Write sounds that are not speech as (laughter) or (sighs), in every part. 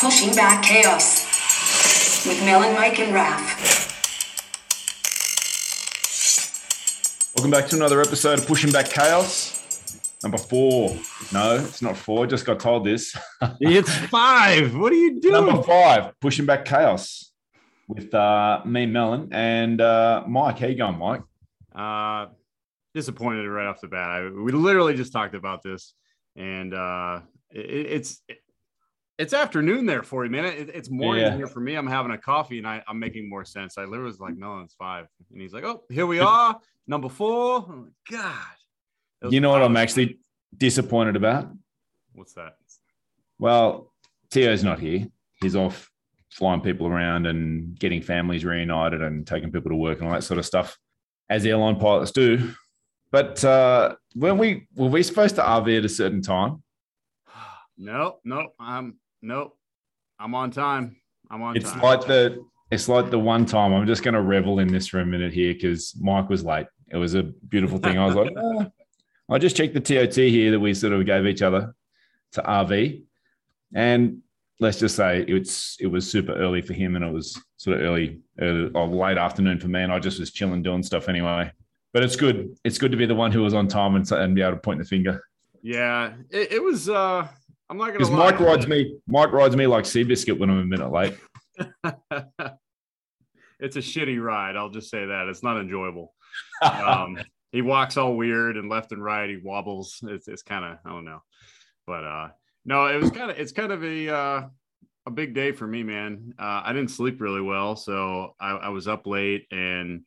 Pushing Back Chaos with Melon, Mike, and Raf. Welcome back to another episode of Pushing Back Chaos. Number four. No, it's not four. I just got told this. (laughs) it's five. What are you doing? Number five, Pushing Back Chaos with uh, me, Melon, and uh, Mike. How you going, Mike? Uh, disappointed right off the bat. I, we literally just talked about this, and uh, it, it's it's afternoon there for you, man. It, it's morning yeah. here for me. I'm having a coffee and I, am making more sense. I literally was like, no, it's five. And he's like, oh, here we are, number four. Like, God. You know what I'm actually disappointed about? What's that? Well, Tio's not here. He's off flying people around and getting families reunited and taking people to work and all that sort of stuff, as airline pilots do. But uh, when we were we supposed to RV at a certain time? (sighs) No, no, I'm Nope. I'm on time. I'm on it's time. like the it's like the one time I'm just going to revel in this for a minute here because Mike was late. It was a beautiful thing. I was like, oh. (laughs) I just checked the TOT here that we sort of gave each other to RV, and let's just say it's it was super early for him, and it was sort of early, early or late afternoon for me, and I just was chilling doing stuff anyway. But it's good. It's good to be the one who was on time and, and be able to point the finger. Yeah, it, it was. uh I'm not gonna. Because Mike rides me. Mike rides me like Seabiscuit when I'm a minute late. (laughs) it's a shitty ride. I'll just say that it's not enjoyable. (laughs) um, he walks all weird and left and right. He wobbles. It's, it's kind of I don't know, but uh, no, it was kind of it's kind of a uh, a big day for me, man. Uh, I didn't sleep really well, so I, I was up late and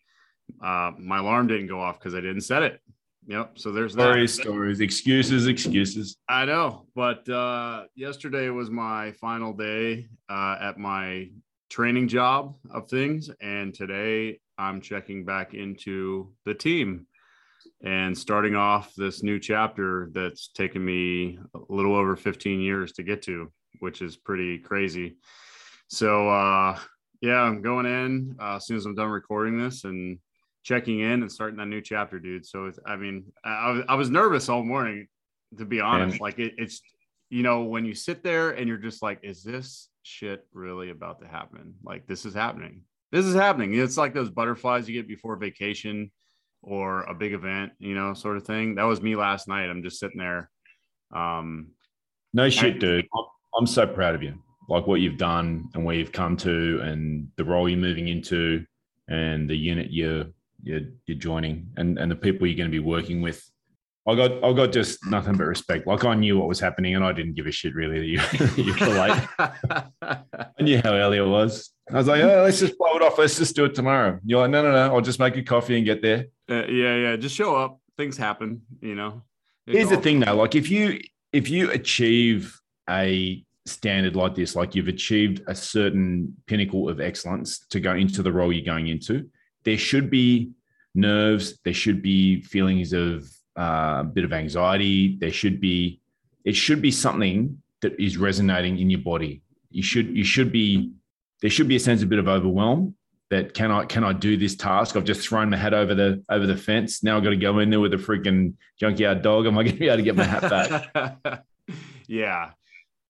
uh, my alarm didn't go off because I didn't set it. Yep. So there's stories, that. stories, excuses, excuses. I know, but uh, yesterday was my final day uh, at my training job of things, and today I'm checking back into the team and starting off this new chapter that's taken me a little over 15 years to get to, which is pretty crazy. So uh, yeah, I'm going in uh, as soon as I'm done recording this and checking in and starting that new chapter, dude. So it's, I mean, I, was, I was nervous all morning, to be honest. Like it, it's, you know, when you sit there and you're just like, is this shit really about to happen? Like this is happening. This is happening. It's like those butterflies you get before vacation or a big event, you know, sort of thing. That was me last night. I'm just sitting there. Um, no shit, dude. I'm so proud of you. Like what you've done and where you've come to, and the role you're moving into, and the unit you're you're, you're joining and, and the people you're going to be working with. I got I got just nothing but respect. Like I knew what was happening, and I didn't give a shit really that you, (laughs) you were late. (laughs) I knew how early it was. I was like, oh, let's just blow it off. Let's just do it tomorrow. You're like, no, no, no. I'll just make a coffee and get there. Uh, yeah, yeah. Just show up. Things happen. You know. It's Here's the thing, though. Like if you if you achieve a standard like this, like you've achieved a certain pinnacle of excellence to go into the role you're going into, there should be nerves. There should be feelings of uh, a bit of anxiety. There should be it should be something that is resonating in your body. You should you should be there should be a sense of a bit of overwhelm that can I can I do this task? I've just thrown my hat over the over the fence. Now I've got to go in there with a freaking junkyard dog. Am I going to be able to get my hat back? (laughs) yeah.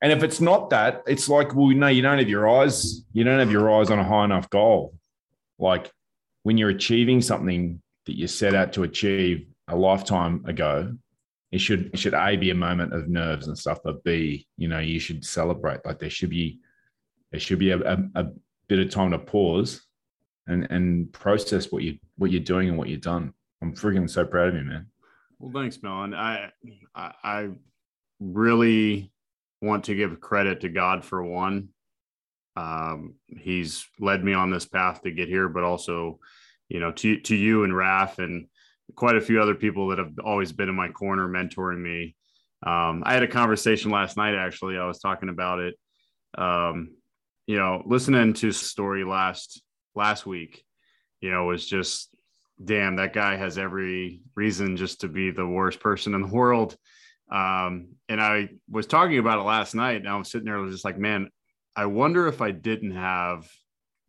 And if it's not that, it's like, well, no, you don't have your eyes, you don't have your eyes on a high enough goal. Like when you're achieving something that you set out to achieve a lifetime ago, it should it should a be a moment of nerves and stuff, but b you know you should celebrate. Like there should be there should be a, a, a bit of time to pause and and process what you what you're doing and what you've done. I'm freaking so proud of you, man. Well, thanks, Melon. I I, I really want to give credit to God for one um, he's led me on this path to get here, but also, you know, to to you and Raf and quite a few other people that have always been in my corner mentoring me. Um, I had a conversation last night. Actually, I was talking about it. Um, you know, listening to story last last week, you know, was just damn. That guy has every reason just to be the worst person in the world. Um, and I was talking about it last night, and I was sitting there, I was just like, man, I wonder if I didn't have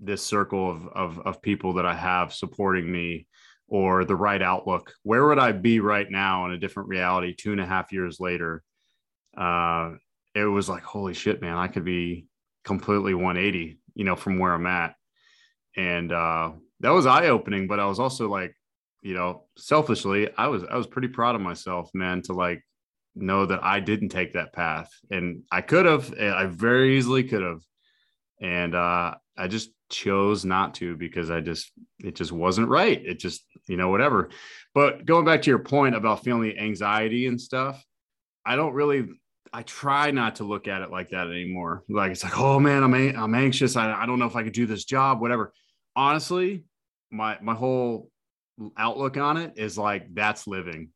this circle of, of, of people that I have supporting me or the right outlook, where would I be right now in a different reality two and a half years later? Uh, it was like, holy shit, man, I could be, completely 180, you know, from where I'm at. And uh, that was eye opening, but I was also like, you know, selfishly, I was I was pretty proud of myself, man, to like know that I didn't take that path, and I could have, I very easily could have, and uh, I just chose not to because I just it just wasn't right. It just you know whatever. But going back to your point about feeling anxiety and stuff, I don't really. I try not to look at it like that anymore. Like it's like, oh man, I'm I'm anxious. I, I don't know if I could do this job, whatever. Honestly, my my whole outlook on it is like that's living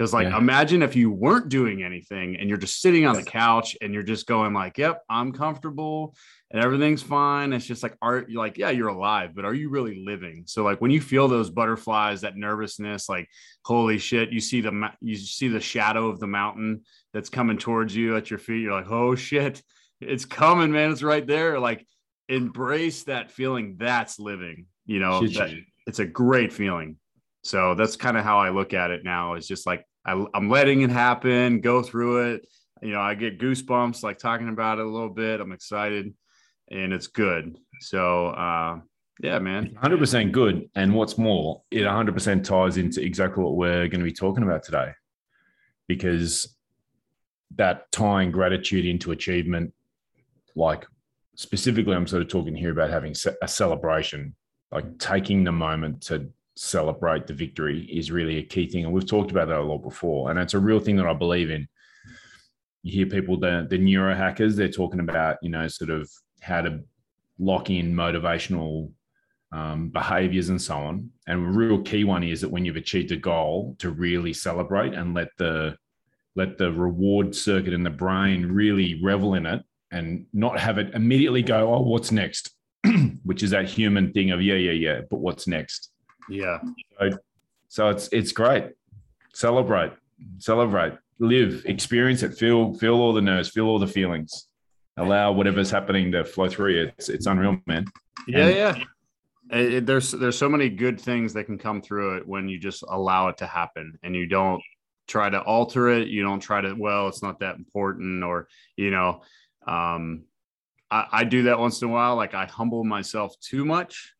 because like yeah. imagine if you weren't doing anything and you're just sitting on the couch and you're just going like yep i'm comfortable and everything's fine it's just like art you're like yeah you're alive but are you really living so like when you feel those butterflies that nervousness like holy shit you see the you see the shadow of the mountain that's coming towards you at your feet you're like oh shit it's coming man it's right there like embrace that feeling that's living you know that, it's a great feeling. So that's kind of how I look at it now. It's just like I, I'm letting it happen, go through it. You know, I get goosebumps like talking about it a little bit. I'm excited and it's good. So, uh, yeah, man. 100% good. And what's more, it 100% ties into exactly what we're going to be talking about today because that tying gratitude into achievement, like specifically, I'm sort of talking here about having a celebration like taking the moment to celebrate the victory is really a key thing. And we've talked about that a lot before. And it's a real thing that I believe in. You hear people, the, the neurohackers, they're talking about, you know, sort of how to lock in motivational um, behaviors and so on. And a real key one is that when you've achieved a goal, to really celebrate and let the let the reward circuit in the brain really revel in it and not have it immediately go, oh, what's next? (clears throat) which is that human thing of yeah, yeah, yeah. But what's next? Yeah. So, so it's it's great. Celebrate, celebrate, live, experience it, feel feel all the nerves, feel all the feelings. Allow whatever's happening to flow through you. It's it's unreal, man. Yeah, and, yeah. It, there's there's so many good things that can come through it when you just allow it to happen and you don't try to alter it. You don't try to well, it's not that important, or you know, um, I, I do that once in a while. Like I humble myself too much.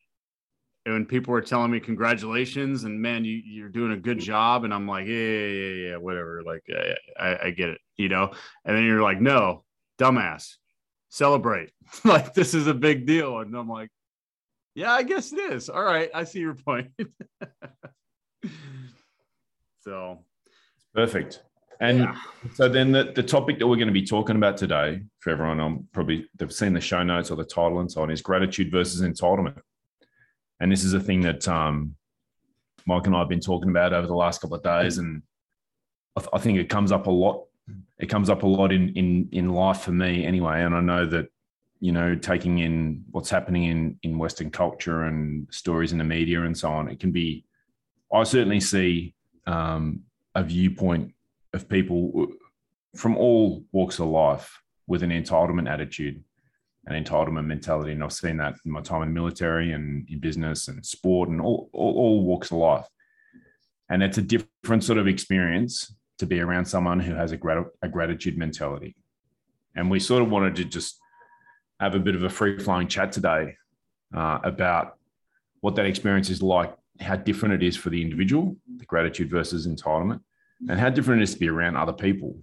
And when people were telling me congratulations and man, you, you're doing a good mm-hmm. job. And I'm like, yeah, yeah, yeah, yeah whatever. Like I, I, I get it, you know? And then you're like, no, dumbass, celebrate. (laughs) like this is a big deal. And I'm like, yeah, I guess it is. All right. I see your point. (laughs) so perfect. And yeah. so then the, the topic that we're going to be talking about today for everyone, I'm probably they've seen the show notes or the title and so on is gratitude versus entitlement. And this is a thing that um, Mike and I have been talking about over the last couple of days. And I, th- I think it comes up a lot. It comes up a lot in, in, in life for me anyway. And I know that, you know, taking in what's happening in, in Western culture and stories in the media and so on, it can be, I certainly see um, a viewpoint of people from all walks of life with an entitlement attitude, an entitlement mentality. And I've seen that in my time in the military and in business and sport and all, all, all walks of life. And it's a different sort of experience to be around someone who has a, grat- a gratitude mentality. And we sort of wanted to just have a bit of a free flowing chat today uh, about what that experience is like, how different it is for the individual, the gratitude versus entitlement, and how different it is to be around other people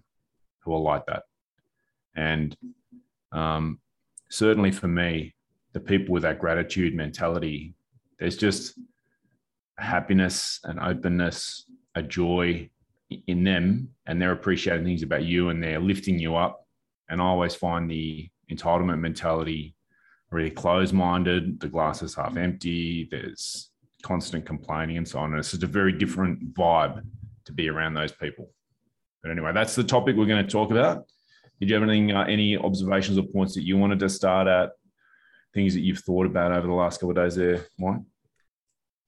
who are like that. And um, certainly for me, the people with that gratitude mentality, there's just happiness and openness, a joy in them, and they're appreciating things about you and they're lifting you up. And I always find the entitlement mentality really closed minded, the glass is half empty, there's constant complaining and so on. And it's just a very different vibe to be around those people. But anyway, that's the topic we're going to talk about. Did you have anything, uh, any observations or points that you wanted to start at? Things that you've thought about over the last couple of days there, Mike?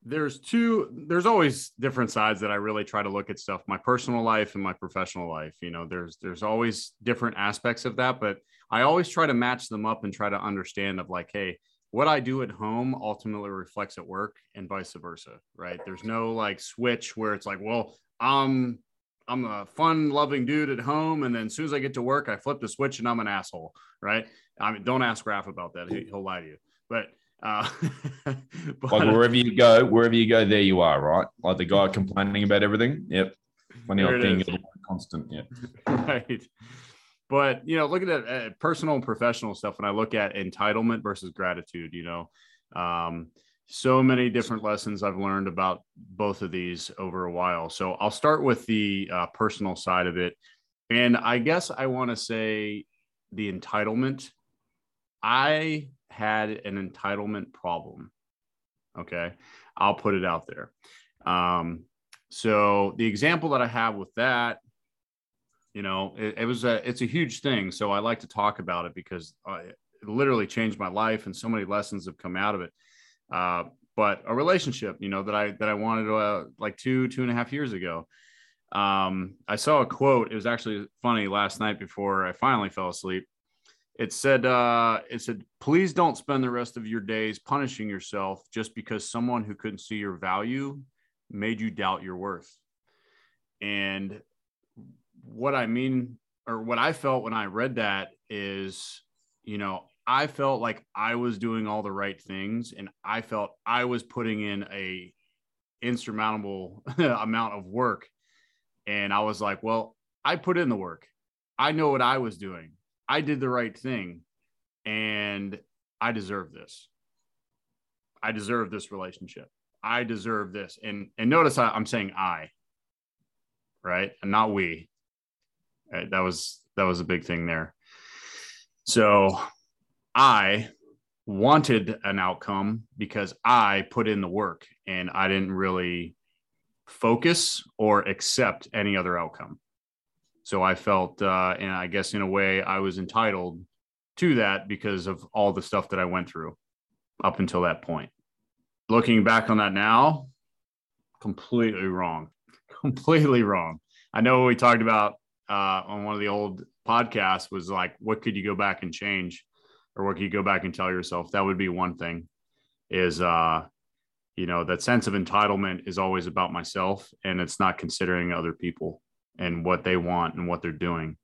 There's two, there's always different sides that I really try to look at stuff, my personal life and my professional life. You know, there's there's always different aspects of that, but I always try to match them up and try to understand of like, hey, what I do at home ultimately reflects at work and vice versa, right? There's no like switch where it's like, well, I'm I'm a fun loving dude at home, and then as soon as I get to work, I flip the switch and I'm an asshole, right? I mean, don't ask Raf about that; he, will lie to you. But, uh, (laughs) but like wherever you go, wherever you go, there you are, right? Like the guy complaining about everything. Yep, funny old thing, constant. Yeah, (laughs) right. But you know, looking at uh, personal and professional stuff, when I look at entitlement versus gratitude, you know, um, so many different lessons I've learned about both of these over a while. So I'll start with the uh, personal side of it. And I guess I want to say the entitlement. I had an entitlement problem. Okay. I'll put it out there. Um, so the example that I have with that, you know, it, it was a, it's a huge thing. So I like to talk about it because uh, it literally changed my life and so many lessons have come out of it. Uh, but a relationship, you know, that I that I wanted uh, like two two and a half years ago. Um, I saw a quote. It was actually funny last night before I finally fell asleep. It said, uh, "It said, please don't spend the rest of your days punishing yourself just because someone who couldn't see your value made you doubt your worth." And what I mean, or what I felt when I read that is, you know, I felt like I was doing all the right things and I felt I was putting in a insurmountable (laughs) amount of work and I was like, well, I put in the work. I know what I was doing. I did the right thing and I deserve this. I deserve this relationship. I deserve this. And and notice I, am saying I, right? And not we. Right? That was that was a big thing there. So I wanted an outcome because I put in the work and I didn't really focus or accept any other outcome. So I felt, uh, and I guess in a way, I was entitled to that because of all the stuff that I went through up until that point. Looking back on that now, completely wrong. (laughs) Completely wrong. I know we talked about uh, on one of the old podcasts was like, what could you go back and change? Or what you go back and tell yourself? That would be one thing is, uh, you know, that sense of entitlement is always about myself and it's not considering other people and what they want and what they're doing.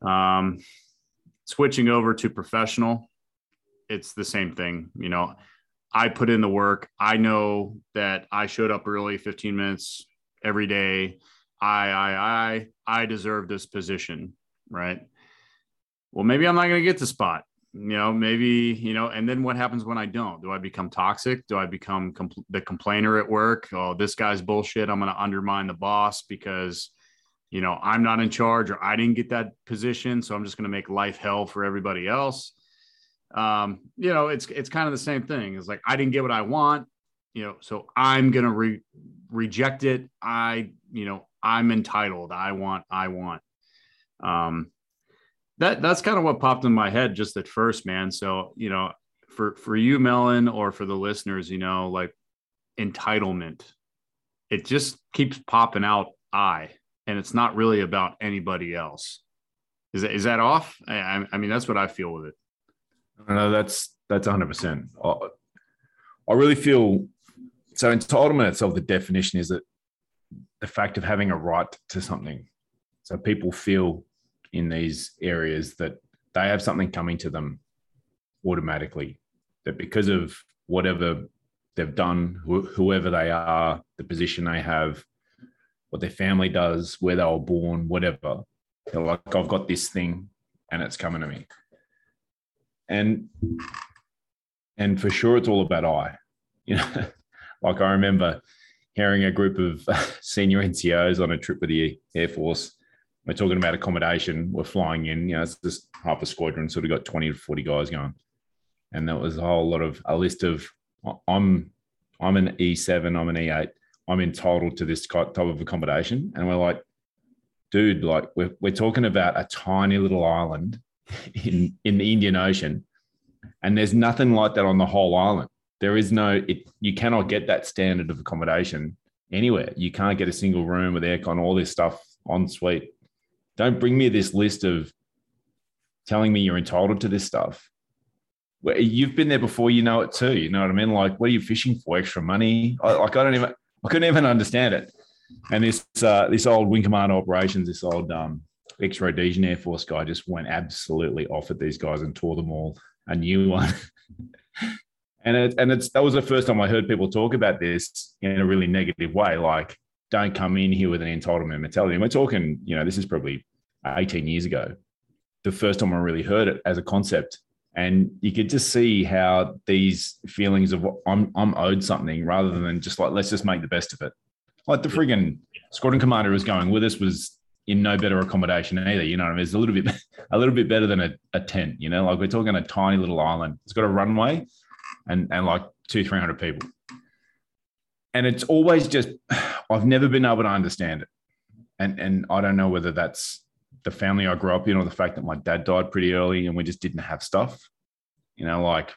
Um, switching over to professional, it's the same thing. You know, I put in the work. I know that I showed up early, 15 minutes every day. I, I, I, I deserve this position, right? Well, maybe I'm not going to get the spot you know maybe you know and then what happens when i don't? Do i become toxic? Do i become compl- the complainer at work? Oh this guy's bullshit. I'm going to undermine the boss because you know i'm not in charge or i didn't get that position so i'm just going to make life hell for everybody else. Um you know it's it's kind of the same thing. It's like i didn't get what i want you know so i'm going to re- reject it. I you know i'm entitled. I want i want. Um that that's kind of what popped in my head just at first, man. So, you know, for for you, Melon, or for the listeners, you know, like entitlement, it just keeps popping out I, and it's not really about anybody else. Is that is that off? I, I mean, that's what I feel with it. No, that's that's 100. percent I really feel so. Entitlement itself, the definition is that the fact of having a right to something. So people feel in these areas that they have something coming to them automatically that because of whatever they've done wh- whoever they are the position they have what their family does where they were born whatever they're like i've got this thing and it's coming to me. And and for sure it's all about i you know? (laughs) Like i remember hearing a group of (laughs) senior ncos on a trip with the air force we're talking about accommodation. We're flying in, you know, it's just half a squadron, so we got 20 to 40 guys going. And that was a whole lot of a list of I'm I'm an E7, I'm an E8, I'm entitled to this type of accommodation. And we're like, dude, like we're, we're talking about a tiny little island (laughs) in, in the Indian Ocean. And there's nothing like that on the whole island. There is no, it, you cannot get that standard of accommodation anywhere. You can't get a single room with aircon, all this stuff en suite. Don't bring me this list of telling me you're entitled to this stuff. You've been there before, you know it too. You know what I mean? Like, what are you fishing for? Extra money? I, like, I don't even, I couldn't even understand it. And this uh, this old Wing Commander operations, this old um, ex Rhodesian Air Force guy just went absolutely off at these guys and tore them all a new one. (laughs) and it, and it's that was the first time I heard people talk about this in a really negative way, like don't come in here with an entitlement mentality. And we're talking, you know, this is probably 18 years ago. The first time I really heard it as a concept. And you could just see how these feelings of I'm I'm owed something rather than just like let's just make the best of it. Like the friggin' squadron commander was going with us was in no better accommodation either. You know what I mean? It's a little bit (laughs) a little bit better than a, a tent, you know, like we're talking a tiny little island. It's got a runway and and like two, three hundred people. And it's always just (sighs) I've never been able to understand it. And and I don't know whether that's the family I grew up in or the fact that my dad died pretty early and we just didn't have stuff. You know, like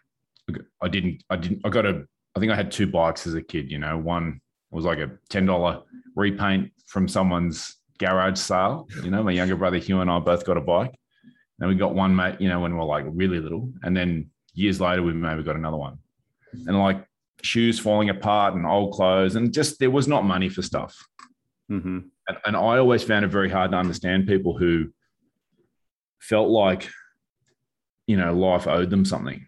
I didn't I didn't I got a I think I had two bikes as a kid, you know, one was like a $10 repaint from someone's garage sale. You know, my younger brother Hugh and I both got a bike. And we got one mate, you know, when we are like really little. And then years later, we maybe got another one. And like shoes falling apart and old clothes. And just there was not money for stuff. Mm-hmm. And, and I always found it very hard to understand people who felt like, you know, life owed them something.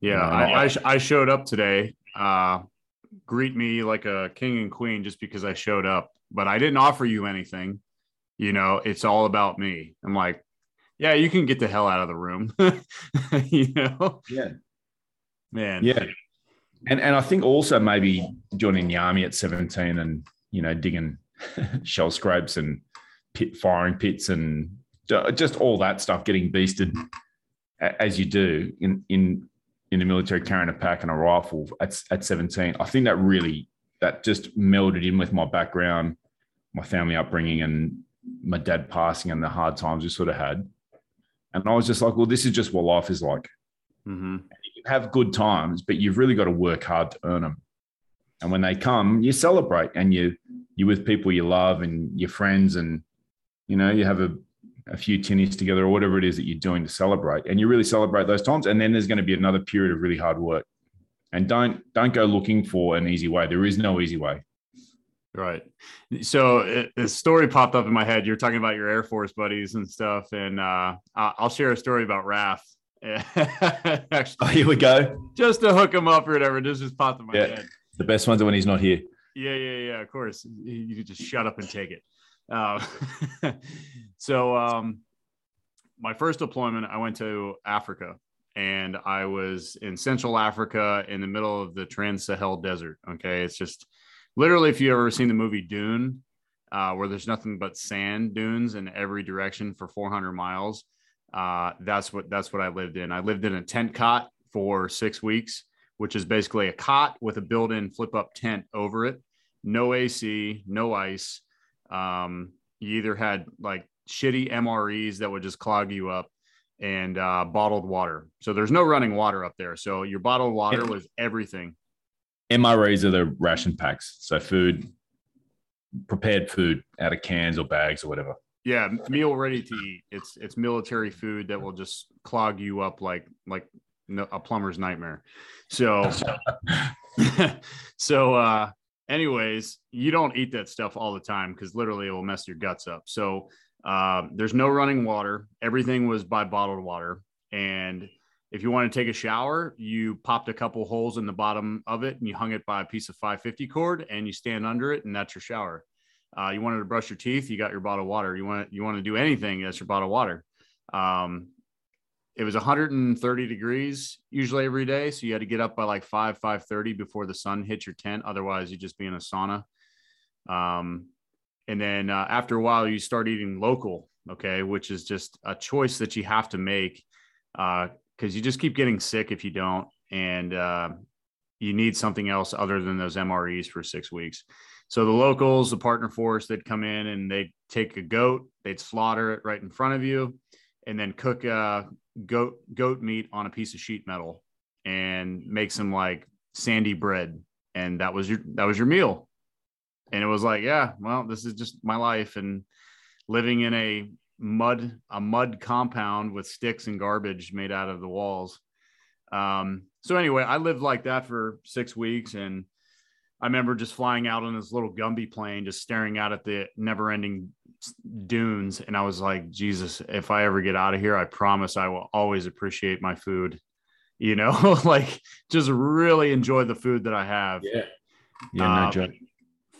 Yeah. You know, I, I, I, showed up today. Uh, greet me like a king and queen just because I showed up, but I didn't offer you anything. You know, it's all about me. I'm like, yeah, you can get the hell out of the room. (laughs) you know? Yeah. Man. Yeah. And and I think also maybe joining the army at 17 and you know digging (laughs) shell scrapes and pit firing pits and just all that stuff getting beasted as you do in in in the military carrying a pack and a rifle at, at 17 i think that really that just melded in with my background my family upbringing and my dad passing and the hard times we sort of had. And i was just like well this is just what life is like. Mm-hmm. You have good times but you've really got to work hard to earn them and when they come you celebrate and you you're with people you love and your friends and you know you have a a few tinnies together or whatever it is that you're doing to celebrate. And you really celebrate those times. And then there's going to be another period of really hard work. And don't don't go looking for an easy way. There is no easy way. Right. So a story popped up in my head. You're talking about your air force buddies and stuff. And uh, i'll share a story about Raf. (laughs) Actually, oh, here we go just to hook him up or whatever this just popped in my yeah. head the best ones are when he's not here yeah yeah yeah of course you could just shut up and take it uh, (laughs) so um, my first deployment, I went to Africa and I was in Central Africa in the middle of the Trans Sahel Desert. Okay. It's just literally, if you've ever seen the movie Dune, uh, where there's nothing but sand dunes in every direction for 400 miles. Uh, that's what that's what I lived in. I lived in a tent cot for six weeks, which is basically a cot with a built-in flip-up tent over it. No AC, no ice. Um, you either had like shitty MREs that would just clog you up and uh, bottled water. So there's no running water up there. So your bottled water was everything. MREs are the ration packs. So food, prepared food out of cans or bags or whatever. Yeah, meal ready to eat. It's it's military food that will just clog you up like like a plumber's nightmare. So (laughs) so uh anyways, you don't eat that stuff all the time because literally it will mess your guts up. So uh, there's no running water. Everything was by bottled water. And if you want to take a shower, you popped a couple holes in the bottom of it and you hung it by a piece of 550 cord and you stand under it and that's your shower. Uh, you wanted to brush your teeth, you got your bottle of water. You want you want to do anything, that's your bottle of water. Um, it was 130 degrees usually every day so you had to get up by like 5 5.30 before the sun hit your tent otherwise you'd just be in a sauna um, and then uh, after a while you start eating local okay which is just a choice that you have to make because uh, you just keep getting sick if you don't and uh, you need something else other than those mres for six weeks so the locals the partner force they'd come in and they'd take a goat they'd slaughter it right in front of you and then cook uh, goat goat meat on a piece of sheet metal and make some like sandy bread. And that was your that was your meal. And it was like yeah well this is just my life and living in a mud a mud compound with sticks and garbage made out of the walls. Um so anyway i lived like that for six weeks and I remember just flying out on this little Gumby plane, just staring out at the never ending dunes. And I was like, Jesus, if I ever get out of here, I promise I will always appreciate my food. You know, (laughs) like just really enjoy the food that I have. Yeah. Yeah. No Um, joke.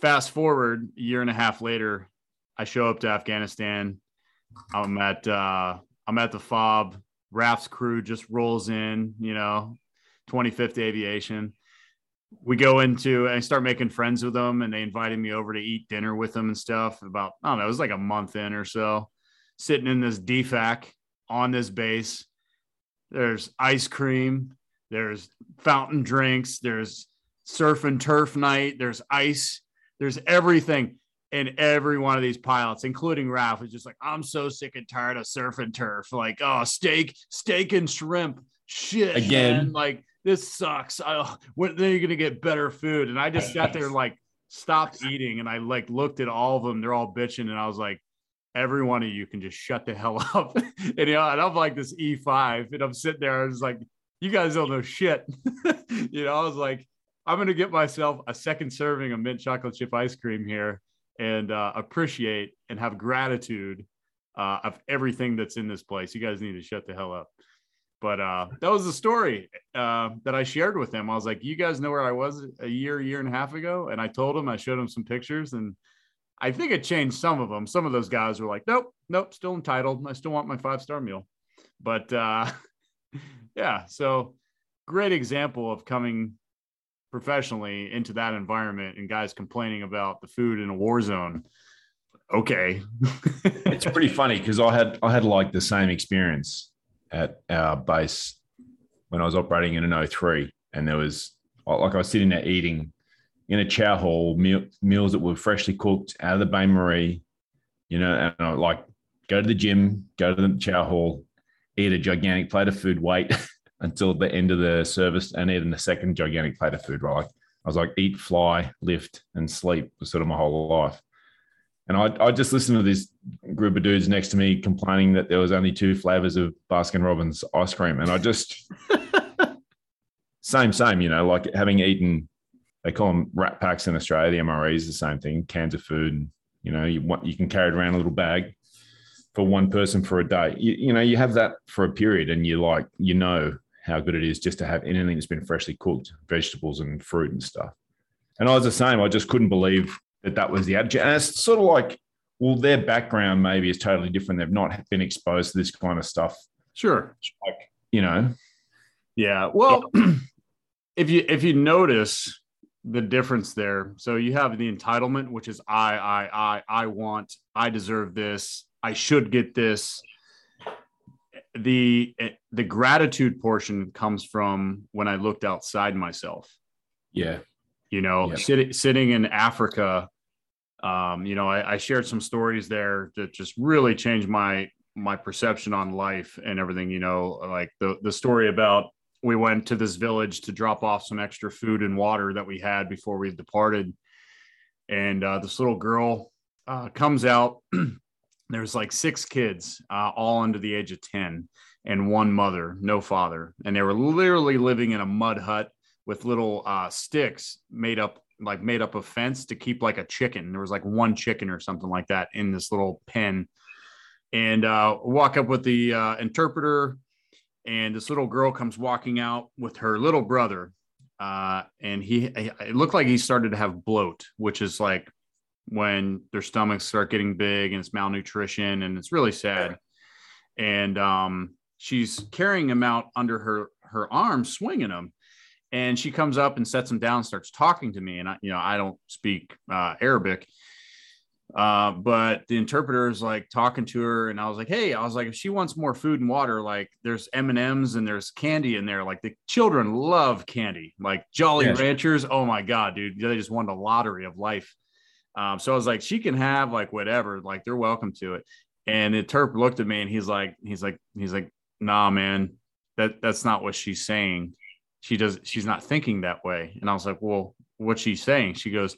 Fast forward a year and a half later, I show up to Afghanistan. I'm at uh I'm at the FOB. Raf's crew just rolls in, you know, 25th Aviation. We go into and I start making friends with them, and they invited me over to eat dinner with them and stuff. About I don't know, it was like a month in or so, sitting in this DFAC on this base. There's ice cream, there's fountain drinks, there's surf and turf night, there's ice, there's everything. And every one of these pilots, including Raf, is just like, I'm so sick and tired of surf and turf. Like, oh, steak, steak and shrimp. Shit. Again. man. Like, this sucks. I, when then you're gonna get better food. And I just sat there like stopped eating and I like looked at all of them. They're all bitching, and I was like, every one of you can just shut the hell (laughs) up. and you know, and I'm like this E5, and I'm sitting there, I was like, you guys don't know shit. (laughs) you know, I was like, I'm gonna get myself a second serving of mint chocolate chip ice cream here and uh, appreciate and have gratitude uh, of everything that's in this place. You guys need to shut the hell up. But uh, that was the story uh, that I shared with them. I was like, "You guys know where I was a year, year and a half ago," and I told them. I showed them some pictures, and I think it changed some of them. Some of those guys were like, "Nope, nope, still entitled. I still want my five star meal." But uh, (laughs) yeah, so great example of coming professionally into that environment and guys complaining about the food in a war zone. Okay. it's pretty funny because I had I had like the same experience at our base when I was operating in an 03 and there was like I was sitting there eating in a chow hall meal, meals that were freshly cooked out of the Bain Marie, you know, and I like go to the gym, go to the chow hall, eat a gigantic plate of food, wait (laughs) until the end of the service and eat a second gigantic plate of food. Right, I was like eat, fly, lift, and sleep was sort of my whole life. And I, I just listened to this group of dudes next to me complaining that there was only two flavors of Baskin Robbins ice cream. And I just, (laughs) same, same, you know, like having eaten, they call them rat packs in Australia, the MREs, the same thing, cans of food. And, you know, you want, you can carry it around a little bag for one person for a day. You, you know, you have that for a period and you like, you know how good it is just to have anything that's been freshly cooked, vegetables and fruit and stuff. And I was the same. I just couldn't believe that that was the attitude. And it's sort of like, well, their background maybe is totally different. They've not been exposed to this kind of stuff. Sure. Like, you know, Yeah. Well, (clears throat) if you if you notice the difference there, so you have the entitlement, which is I, I, I, I want, I deserve this, I should get this. The the gratitude portion comes from when I looked outside myself. yeah, you know, Yeah. sitting sitting in Africa. Um, you know, I, I shared some stories there that just really changed my my perception on life and everything. You know, like the the story about we went to this village to drop off some extra food and water that we had before we departed, and uh, this little girl uh, comes out. (clears throat) There's like six kids, uh, all under the age of ten, and one mother, no father, and they were literally living in a mud hut with little uh, sticks made up like made up of fence to keep like a chicken. There was like one chicken or something like that in this little pen. And uh, walk up with the uh, interpreter, and this little girl comes walking out with her little brother. Uh, and he, it looked like he started to have bloat, which is like when their stomachs start getting big and it's malnutrition, and it's really sad. And um, she's carrying him out under her her arm, swinging him and she comes up and sets him down starts talking to me. And i you know i don't speak uh, arabic uh, but the interpreter is like talking to her. And i was like hey i was like if she wants more food and water like there's m&ms and there's candy in there. Like the children love candy like jolly ranchers. Oh my god dude. They just won the lottery of life. Um, so i was like she can have like whatever like they're welcome to it. And the interpreter looked at me and he's like he's like he's like nah man that that's not what she's saying she does she's not thinking that way and i was like well what's she saying she goes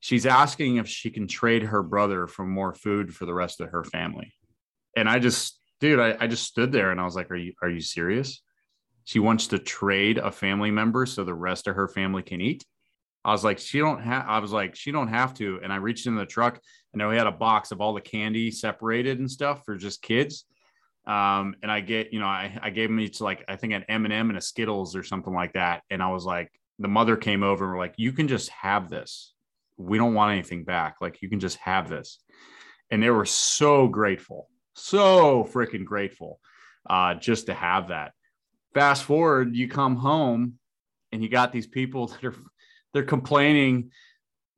she's asking if she can trade her brother for more food for the rest of her family and i just dude I, I just stood there and i was like are you are you serious she wants to trade a family member so the rest of her family can eat I was like, she don't have. I was like, she don't have to. And I reached in the truck, and we had a box of all the candy separated and stuff for just kids. Um, and I get, you know, I, I gave me to like I think an M and m and a Skittles or something like that. And I was like, the mother came over and we're like, you can just have this. We don't want anything back. Like you can just have this. And they were so grateful, so freaking grateful, uh, just to have that. Fast forward, you come home and you got these people that are they're complaining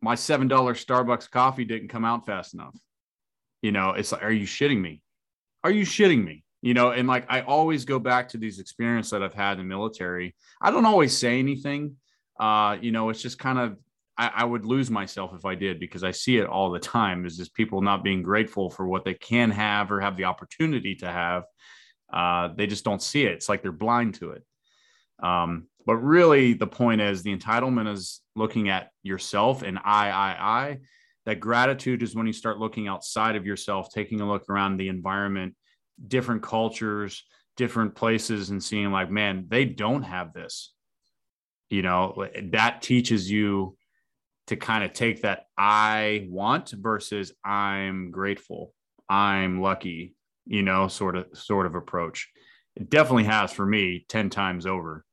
my $7 Starbucks coffee didn't come out fast enough. You know, it's like, are you shitting me? Are you shitting me? You know, and like I always go back to these experiences that I've had in the military. I don't always say anything. Uh, you know, it's just kind of I, would lose myself if I did because I see it all the time. Is just people not being grateful for what they can have or have the opportunity to have. Uh, they just don't see it. It's like they're blind to it. Um, but really, the point is the entitlement is looking at yourself and I, I, I. That gratitude is when you start looking outside of yourself, taking a look around the environment, different cultures, different places, and seeing like, man, they don't have this. You know, that teaches you to kind of take that I want versus I'm grateful, I'm lucky, you know, sort of sort of approach. It definitely has for me 10 times over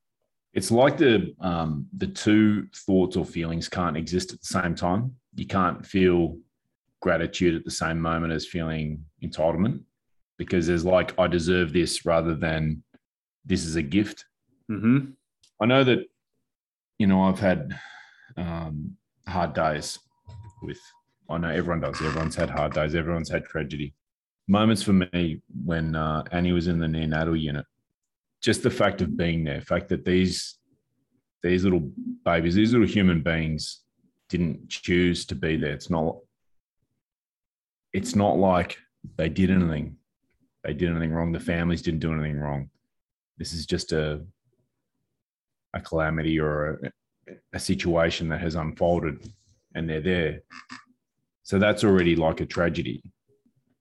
it's like the um, the two thoughts or feelings can't exist at the same time. You can't feel gratitude at the same moment as feeling entitlement because there's like I deserve this rather than this is a gift. Mm-hmm. I know that you know I've had um, hard days with. I know everyone does. Everyone's had hard days. Everyone's had tragedy. Moments for me when uh, Annie was in the neonatal unit just the fact of being there, fact that these these little babies, these little human beings didn't choose to be there. It's not it's not like they did anything. They did anything wrong. The families didn't do anything wrong. This is just a a calamity or a, a situation that has unfolded and they're there. So that's already like a tragedy.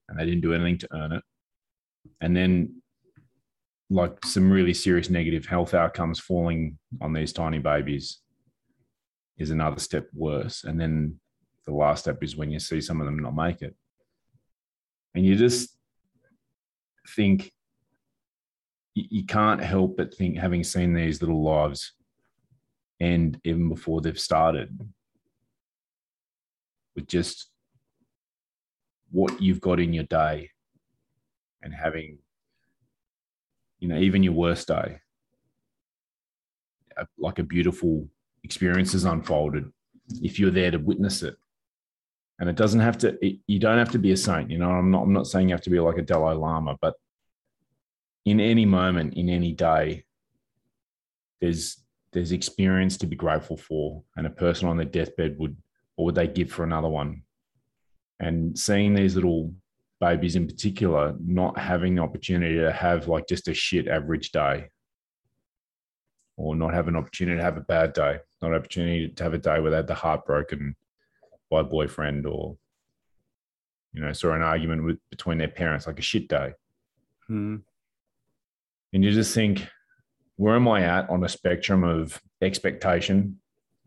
And they didn't do anything to earn it. And then like some really serious negative health outcomes falling on these tiny babies is another step worse. And then the last step is when you see some of them not make it. And you just think you can't help but think, having seen these little lives end even before they've started, with just what you've got in your day and having you know, even your worst day, like a beautiful experience is unfolded if you're there to witness it. And it doesn't have to, it, you don't have to be a saint. You know, I'm not, I'm not saying you have to be like a Dalai Lama, but in any moment, in any day, there's, there's experience to be grateful for. And a person on their deathbed would, or would they give for another one? And seeing these little babies in particular not having the opportunity to have like just a shit average day or not have an opportunity to have a bad day, not an opportunity to have a day where they had the heartbroken by a boyfriend or, you know, saw an argument with between their parents, like a shit day. Hmm. And you just think, where am I at on a spectrum of expectation,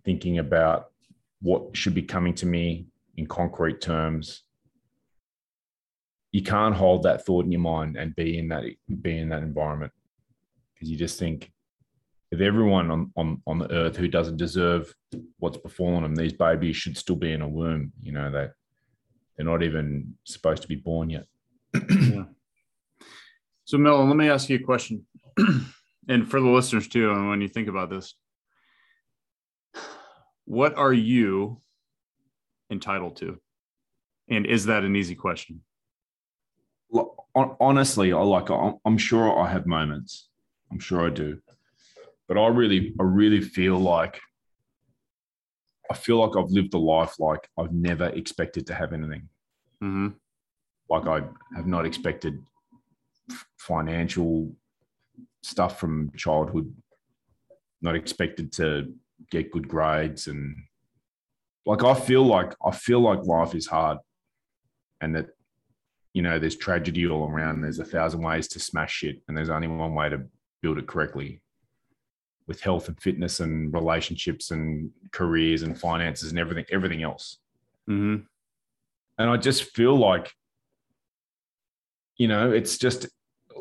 thinking about what should be coming to me in concrete terms you can't hold that thought in your mind and be in that be in that environment because you just think if everyone on, on on the earth who doesn't deserve what's befallen them, these babies should still be in a womb. You know, they they're not even supposed to be born yet. yeah. So, Mel, let me ask you a question, (clears throat) and for the listeners too. And when you think about this, what are you entitled to? And is that an easy question? honestly, I like. I'm sure I have moments. I'm sure I do, but I really, I really feel like I feel like I've lived a life like I've never expected to have anything. Mm-hmm. Like I have not expected financial stuff from childhood. Not expected to get good grades and like I feel like I feel like life is hard and that you know, there's tragedy all around. There's a thousand ways to smash shit, and there's only one way to build it correctly. With health and fitness and relationships and careers and finances and everything, everything else. Mm-hmm. And I just feel like, you know, it's just,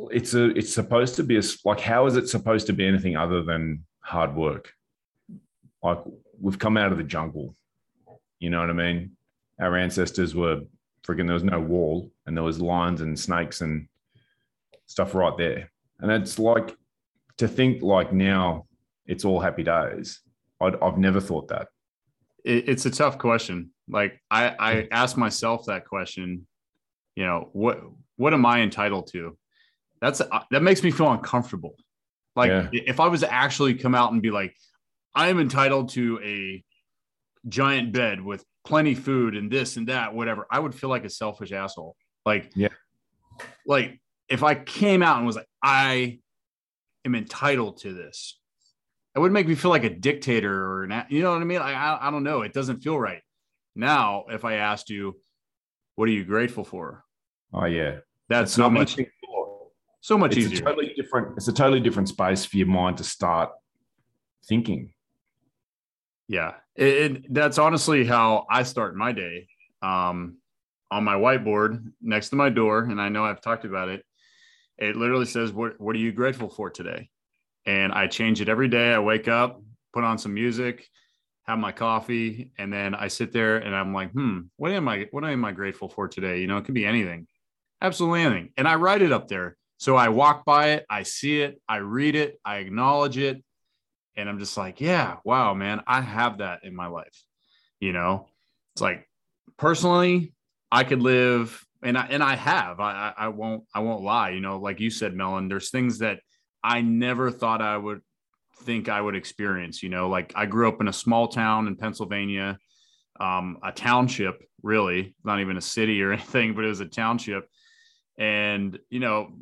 it's a, it's supposed to be a, like, how is it supposed to be anything other than hard work? Like we've come out of the jungle. You know what I mean? Our ancestors were freaking, there was no wall and there was lions and snakes and stuff right there. And it's like to think like now it's all happy days. i have never thought that. It, it's a tough question. Like I, I ask myself that question, you know, what, what am I entitled to? That's, uh, that makes me feel uncomfortable. Like yeah. if I was to actually come out and be like, I am entitled to a giant bed with plenty food and this and that, whatever, I would feel like a selfish asshole. Like, yeah, like if I came out and was like, I am entitled to this, it would make me feel like a dictator or an, you know what I mean? I, I, I don't know. It doesn't feel right. Now, if I asked you, what are you grateful for? Oh yeah, that's so much, so much it's easier. A totally different. It's a totally different space for your mind to start thinking. Yeah, it, it, that's honestly how I start my day. Um, on my whiteboard next to my door, and I know I've talked about it. It literally says, "What What are you grateful for today?" And I change it every day. I wake up, put on some music, have my coffee, and then I sit there and I'm like, "Hmm, what am I? What am I grateful for today?" You know, it could be anything, absolutely anything, and I write it up there. So I walk by it, I see it, I read it, I acknowledge it, and I'm just like, "Yeah, wow, man, I have that in my life." You know, it's like personally, I could live and I and I have. I I won't I won't lie. You know, like you said, Melon, there's things that I never thought I would think I would experience. You know, like I grew up in a small town in Pennsylvania, um, a township, really, not even a city or (laughs) anything, but it was a township. And, you know,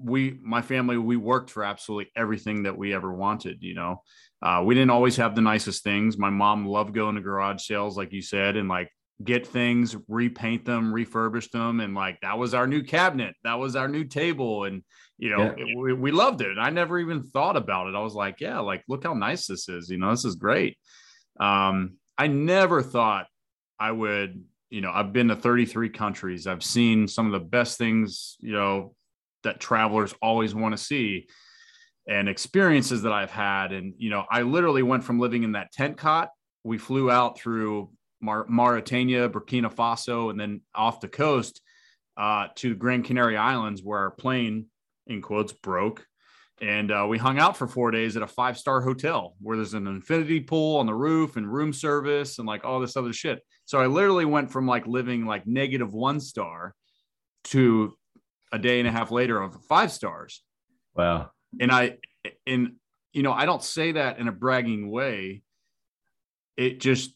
we, my family, we worked for absolutely everything that we ever wanted, you know. Uh, we didn't always have the nicest things. My mom loved going to garage sales, like you said, and like get things, repaint them, refurbish them. And like that was our new cabinet, that was our new table. And, you know, yeah. it, we, we loved it. I never even thought about it. I was like, yeah, like, look how nice this is. You know, this is great. Um, I never thought I would, you know, I've been to 33 countries. I've seen some of the best things, you know, that travelers always want to see and experiences that I've had. And, you know, I literally went from living in that tent cot. We flew out through Mar- Mauritania, Burkina Faso, and then off the coast uh, to Grand Canary Islands, where our plane, in quotes, broke. And uh, we hung out for four days at a five star hotel where there's an infinity pool on the roof and room service and like all this other shit. So I literally went from like living like negative one star to a day and a half later of five stars. Wow. And I, and, you know, I don't say that in a bragging way. It just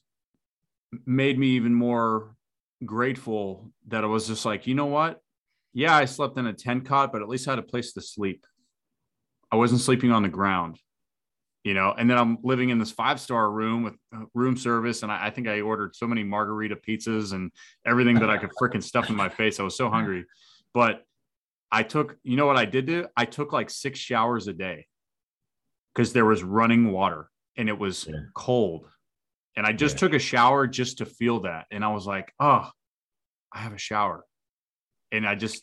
made me even more grateful that I was just like, you know what? Yeah, I slept in a tent cot, but at least I had a place to sleep. I wasn't sleeping on the ground, you know. And then I'm living in this five star room with uh, room service, and I, I, think I ordered so many margarita pizzas and everything that I could freaking stuff in my face. I was so hungry, but I took, you know what I did do? I took like six showers a day because there was running water and it was yeah. cold and I just yeah. took a shower just to feel that. And I was like, oh, I have a shower. And I just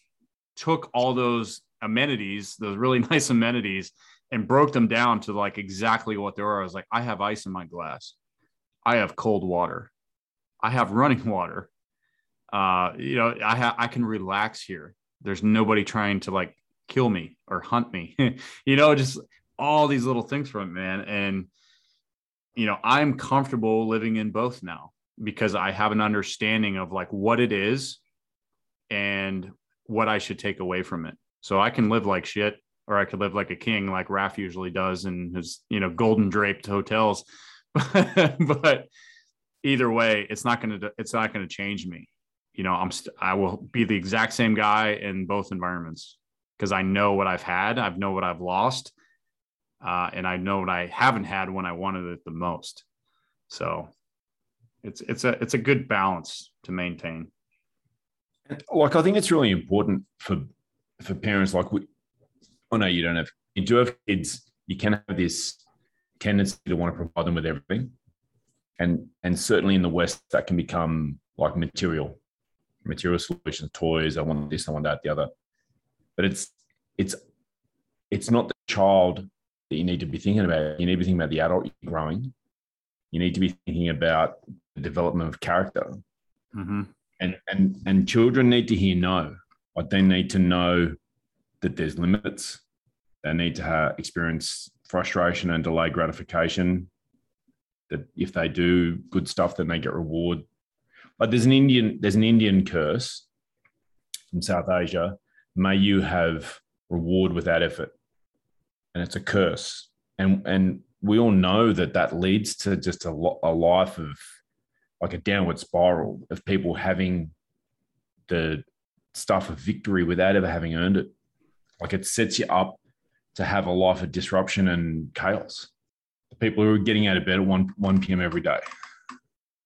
took all those amenities, those really (laughs) nice amenities, and broke them down to like exactly what they were. I was like, I have ice in my glass. I have cold water. I have running water. Uh, you know, I have I can relax here. There's nobody trying to like kill me or hunt me. (laughs) you know, just all these little things from it, man. And you know, I'm comfortable living in both now because I have an understanding of like what it is and what I should take away from it. So I can live like shit or I could live like a king like Raf usually does in his, you know, golden draped hotels. (laughs) but either way, it's not going to it's not going to change me. You know, I'm st- I will be the exact same guy in both environments because I know what I've had, I know what I've lost, uh, and I know what I haven't had when I wanted it the most. So it's it's a it's a good balance to maintain. Like I think it's really important for for parents. Like we, I know you don't have you do have kids. You can have this tendency to want to provide them with everything. And, and certainly in the West, that can become like material, material solutions, toys. I want this, I want that, the other. But it's, it's, it's not the child that you need to be thinking about. You need to be thinking about the adult you're growing. You need to be thinking about the development of character. Mm-hmm. And, and, and children need to hear no. Like they need to know that there's limits. They need to have, experience frustration and delay gratification. That if they do good stuff, then they get reward. But there's an Indian there's an Indian curse from South Asia. May you have reward without effort, and it's a curse. And and we all know that that leads to just a, a life of like a downward spiral of people having the stuff of victory without ever having earned it. Like it sets you up to have a life of disruption and chaos. The people who are getting out of bed at 1, 1 p.m. every day,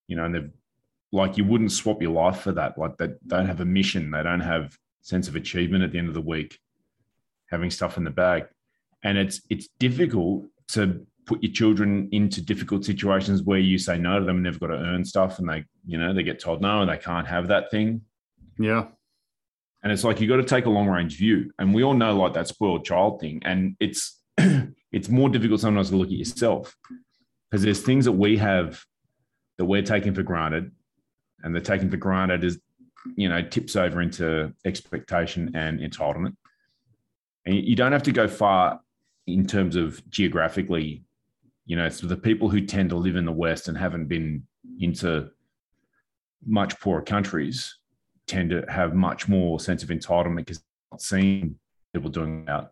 you know, and they've like you wouldn't swap your life for that. Like they don't have a mission. They don't have sense of achievement at the end of the week, having stuff in the bag. And it's it's difficult to put your children into difficult situations where you say no to them and they've got to earn stuff and they, you know, they get told no and they can't have that thing. Yeah. And it's like you got to take a long range view. And we all know like that spoiled child thing. And it's (clears throat) it's more difficult sometimes to look at yourself because there's things that we have that we're taking for granted, and the taking for granted is you know tips over into expectation and entitlement. And you don't have to go far in terms of geographically, you know, so the people who tend to live in the West and haven't been into much poorer countries tend to have much more sense of entitlement because they've not seeing people doing that.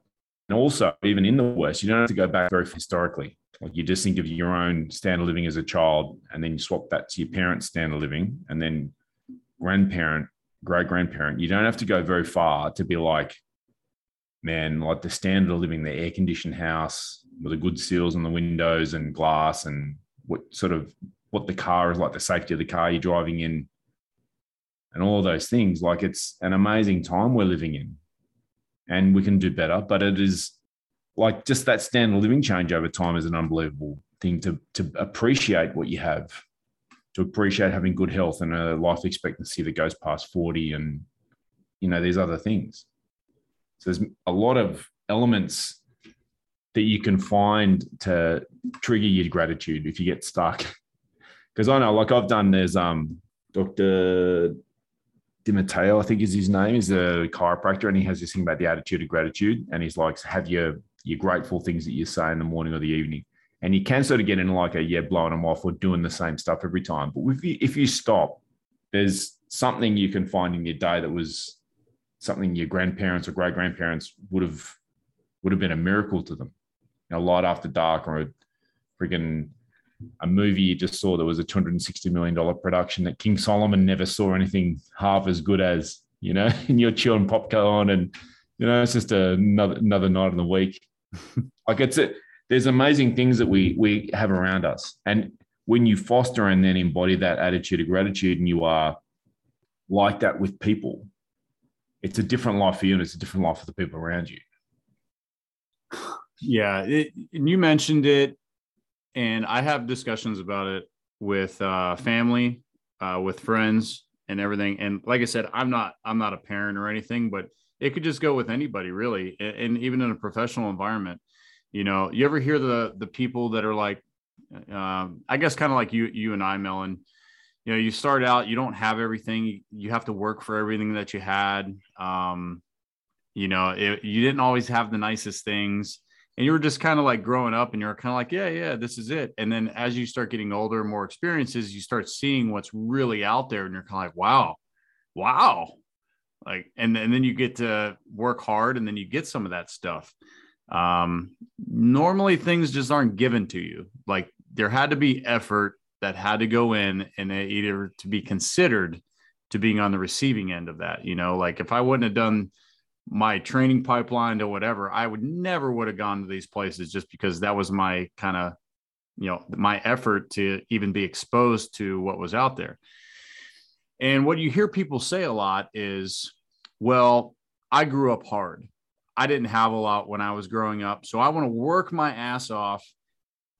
And also, even in the West, you don't have to go back very historically. Like you just think of your own standard living as a child, and then you swap that to your parents' standard living, and then grandparent, great grandparent. You don't have to go very far to be like, man, like the standard of living, the air conditioned house with the good seals on the windows and glass, and what sort of what the car is like, the safety of the car you're driving in, and all those things. Like it's an amazing time we're living in and we can do better, but it is like just that standard of living change over time is an unbelievable thing to, to appreciate what you have, to appreciate having good health and a life expectancy that goes past 40 and, you know, these other things. So there's a lot of elements that you can find to trigger your gratitude if you get stuck. (laughs) Because I know, like I've done, there's um Dr. Demartini, I think is his name, is a chiropractor, and he has this thing about the attitude of gratitude. And he's like, have your your grateful things that you say in the morning or the evening. And you can sort of get in like a yeah, blowing them off or doing the same stuff every time. But if you if you stop, there's something you can find in your day that was something your grandparents or great grandparents would have would have been a miracle to them. You know, light after dark or a freaking a movie you just saw that was a $260 million production that King Solomon never saw anything half as good as, you know, (laughs) and you're chewing popcorn and, you know, it's just another, another night in the week. (laughs) like it's it. There's amazing things that we, we have around us. And when you foster and then embody that attitude of gratitude and you are like that with people, it's a different life for you and it's a different life for the people around you. Yeah. It, and you mentioned it and I have discussions about it with uh, family, uh, with friends, and everything. And like I said, I'm not I'm not a parent or anything, but it could just go with anybody really, and, and even in a professional environment. You know, you ever hear the the people that are like, um, I guess kind of like you you and I, Melon. You know, you start out, you don't have everything. You have to work for everything that you had. Um, you know, it, you didn't always have the nicest things. And you were just kind of like growing up and you're kind of like yeah yeah this is it. And then as you start getting older more experiences you start seeing what's really out there and you're kind of like wow wow. Like and, and then you get to work hard and then you get some of that stuff. Um normally things just aren't given to you. Like there had to be effort that had to go in and either to be considered to being on the receiving end of that you know like if i wouldn't have done my training pipeline to whatever, I would never would have gone to these places just because that was my kind of, you know, my effort to even be exposed to what was out there. And what you hear people say a lot is, well, I grew up hard. I didn't have a lot when I was growing up. So I want to work my ass off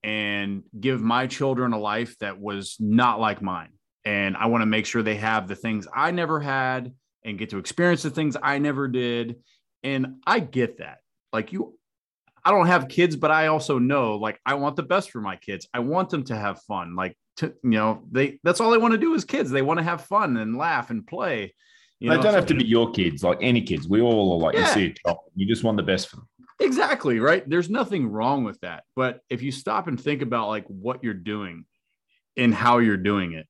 and give my children a life that was not like mine. And I want to make sure they have the things I never had and get to experience the things I never did. And I get that. Like you, I don't have kids, but I also know like I want the best for my kids. I want them to have fun. Like to, you know, they that's all they want to do as kids. They want to have fun and laugh and play. You they know? don't have to be your kids, like any kids. We all are like Yeah. you see a child, you just want the best for them. Exactly, right? There's nothing wrong with that. But if you stop and think about like what you're doing and how you're doing it,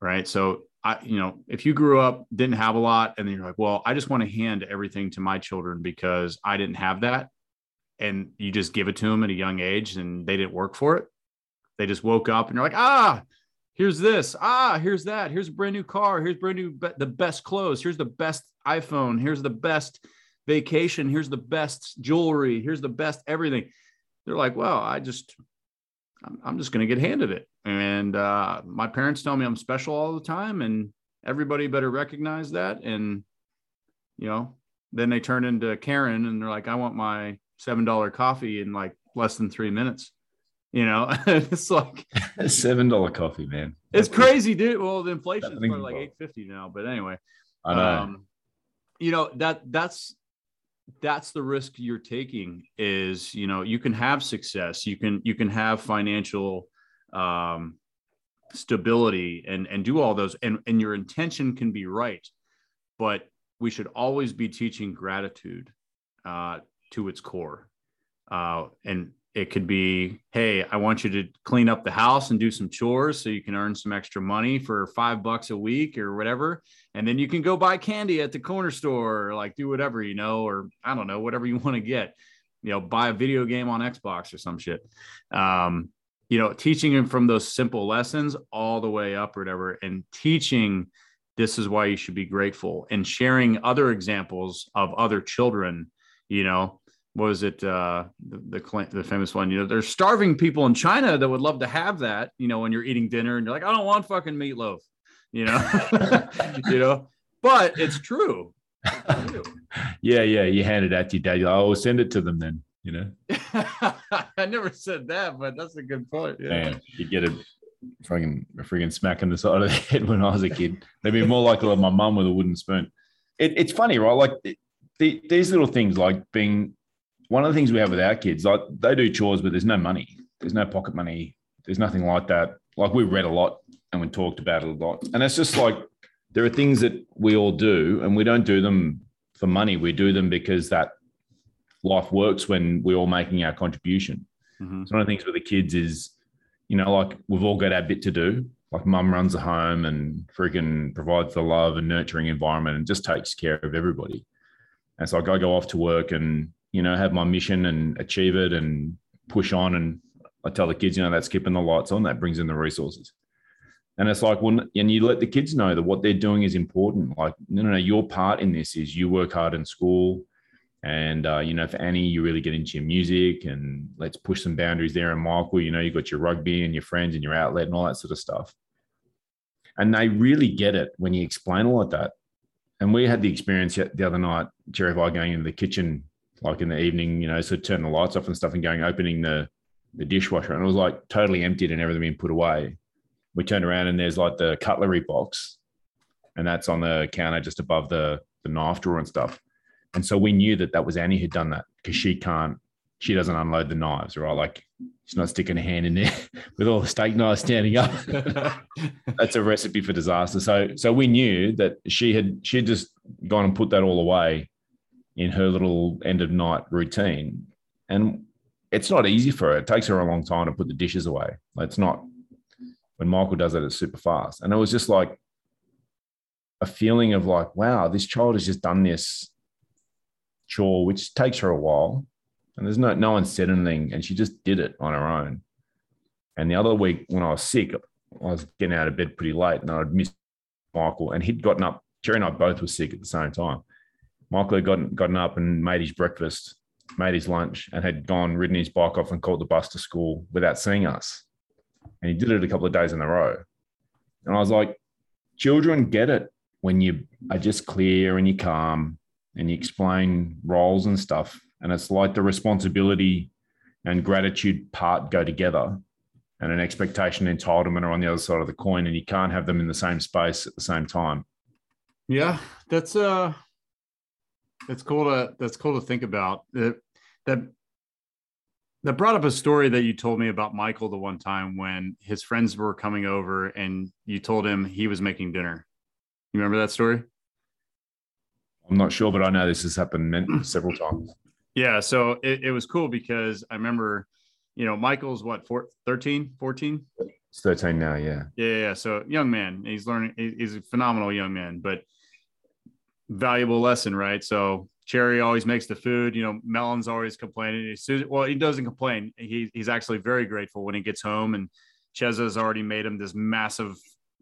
right? So I, you know, if you grew up, didn't have a lot, and then you're like, well, I just want to hand everything to my children because I didn't have that. And you just give it to them at a young age and they didn't work for it. They just woke up and you're like, ah, here's this. Ah, here's that. Here's a brand new car. Here's brand new, the best clothes. Here's the best iPhone. Here's the best vacation. Here's the best jewelry. Here's the best everything. They're like, well, I just, I'm, I'm just going to get handed it. And uh, my parents tell me I'm special all the time, and everybody better recognize that. And, you know, then they turn into Karen and they're like, I want my $7 coffee in like less than three minutes. You know, (laughs) it's like, (laughs) Seven dollar coffee, man. it's crazy, dude. Well, the inflation is probably like eight fifty now, but anyway, I know. um, you know that that's that's the risk you're taking. Is you know you can have success, you can you can have financial um, stability and and do all those, and and your intention can be right, but we should always be teaching gratitude uh, to its core, uh, and it could be hey i want you to clean up the house and do some chores so you can earn some extra money for five bucks a week or whatever. And then you can go buy candy at the corner store or like do whatever you know or i don't know whatever you (laughs) want to get. You know buy a video game on xbox or some shit. Um you know teaching them from those simple lessons all the way up or whatever and teaching this is why you should be grateful and sharing other examples of other children you know what was it uh the, the the famous one you know there's starving people in china that would love to have that you know when you're eating dinner and you're like i don't want fucking meatloaf you know (laughs) you know but it's true (laughs) yeah, yeah. You hand it out to your dad. You're like, oh, send it to them then. You know, (laughs) i never said that but that's a good point yeah man, you get a fucking a freaking smack in the side of the head when I was a kid. They'd be more likely to my mum with a wooden spoon. It, it's funny, right? Like the, the, these little things, like being one of the things we have with our kids, like they do chores, but there's no money, there's no pocket money, there's nothing like that. Like we read a lot and we talked about it a lot, and it's just like there are things that we all do, and we don't do them for money. We do them because that life works when we're all making our contribution. Mhm. So one of the things with the kids is, you know, like we've all got our bit to do. Like mum runs the home and freaking provides the love and nurturing environment and just takes care of everybody. And so like I go off to work and, you know, have my mission and achieve it and push on. And I tell the kids, you know, that's keeping the lights on, that brings in the resources. And it's like, well, and you let the kids know that what they're doing is important. Like, no, no, no, your part in this is you work hard in school. And, uh, you know, for Annie, you really get into your music and let's push some boundaries there. And Michael, you know, you got your rugby and your friends and your outlet and all that sort of stuff. And they really get it when you explain all of that. And we had the experience the other night, Jerry and I going into the kitchen, like in the evening, you know, so turn the lights off and stuff and going, opening the, the dishwasher. And it was like totally emptied and everything being put away. We turned around and there's like the cutlery box and that's on the counter just above the, the knife drawer and stuff. And so we knew that that was Annie who'd done that because she can't, she doesn't unload the knives, right? Like she's not sticking a hand in there (laughs) with all the steak knives standing up. (laughs) That's a recipe for disaster. So, so we knew that she had, she had just gone and put that all away in her little end of night routine. And it's not easy for her. It takes her a long time to put the dishes away. It's not, when Michael does it, it's super fast. And it was just like a feeling of like, wow, this child has just done this chore, which takes her a while. And there's no no one said anything, and she just did it on her own. And the other week when I was sick, I was getting out of bed pretty late, and I'd missed Michael, and he'd gotten up. Jerry and I both were sick at the same time. Michael had gotten gotten up and made his breakfast, made his lunch, and had gone ridden his bike off and caught the bus to school without seeing us. And he did it a couple of days in a row. And I was like, children get it when you are just clear and you calm and you explain roles and stuff. And it's like the responsibility and gratitude part go together and an expectation and entitlement are on the other side of the coin and you can't have them in the same space at the same time yeah that's uh that's cool to that's cool to think about that that that brought up a story that you told me about michael the one time when his friends were coming over and you told him he was making dinner you remember that story i'm not sure but i know this has happened (clears throat) several times yeah so it, it was cool because i remember you know, Michael's what, four, 13, 14? It's 13 now, yeah. Yeah, yeah. So young man, he's learning, he's a phenomenal young man, but valuable lesson, right? So Cherry always makes the food. You know, Melon's always complaining. Well, he doesn't complain. He, he's actually very grateful when he gets home. And Chezza's already made him this massive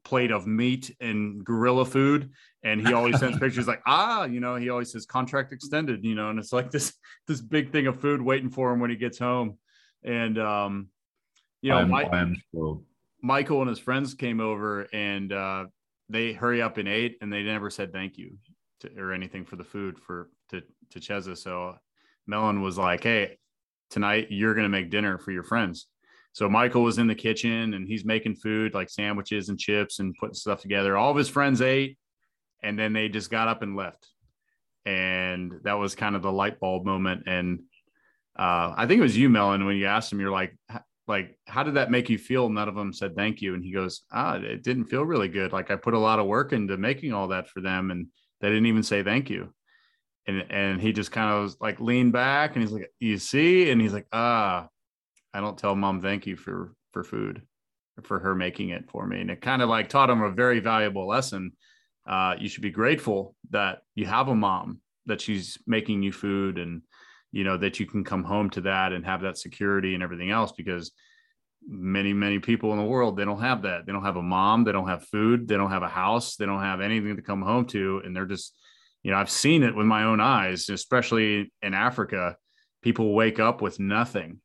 plate of meat and gorilla food. And he always sends (laughs) pictures like, ah, you know, he always says contract extended, you know, and it's like this this big thing of food waiting for him when he gets home. And um, you know, Mike, Michael and his friends came over and uh, they hurry up and ate, and they never said thank you to, or anything for the food for to to Cheza. So Melon was like, "Hey, tonight you're gonna make dinner for your friends." So Michael was in the kitchen and he's making food like sandwiches and chips and putting stuff together. All of his friends ate, and then they just got up and left. And that was kind of the light bulb moment. And uh, I think it was you, Melon, when you asked him, you're like, like, how did that make you feel? None of them said thank you. And he goes, ah, it didn't feel really good. Like I put a lot of work into making all that for them and they didn't even say thank you. And, and he just kind of like leaned back and he's like, you see? And he's like, ah, I don't tell mom thank you for, for food for her making it for me. And it kind of like taught him a very valuable lesson. Uh, you should be grateful that you have a mom that she's making you food and, you know that you can come home to that and have that security and everything else because many many people in the world they don't have that. They don't have a mom they don't have food they don't have a house they don't have anything to come home to and they're just you know i've seen it with my own eyes especially in africa. People wake up with nothing.